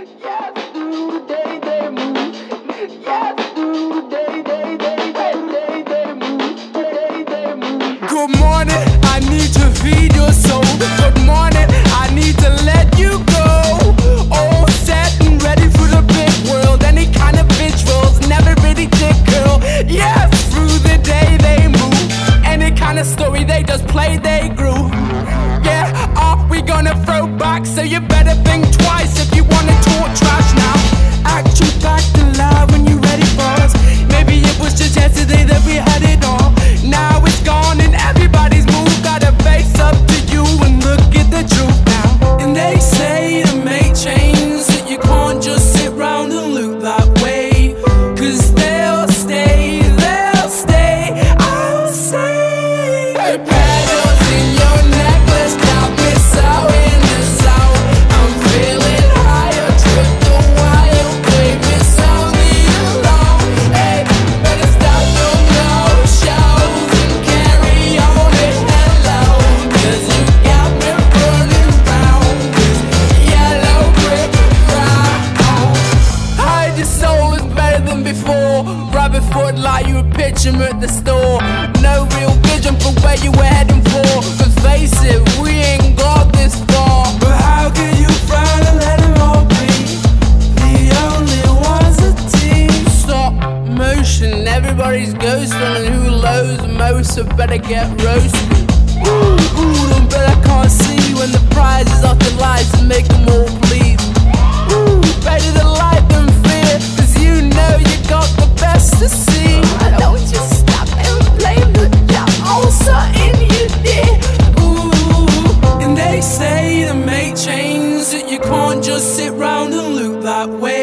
Good morning, I need to feed your soul. Good morning, I need to let you go. All set and ready for the big world. Any kind of visuals never really did curl. Yes, through the day they move. Any kind of story they just play, they groove. Yeah, are we gonna throw back? So you better think twice if you trash now. Act when you ready for us. Maybe it was just yesterday that we had it all. Now it's gone and everybody's moved. Gotta face up to you and look at the truth now. And they say to make change that you can't just sit round and that way. Cause they'll stay, they'll stay, I'll stay. In your necklace you would pitch him at the store. No real vision for where you were heading for. But face it, we ain't got this far. But how can you frown and let him all be? The only one's a team. Stop motion, everybody's ghosting. And who lows most, so better get roasted. Ooh, ooh, them I can't see when the prize is off the lights To make change that you can't just sit round and look that way.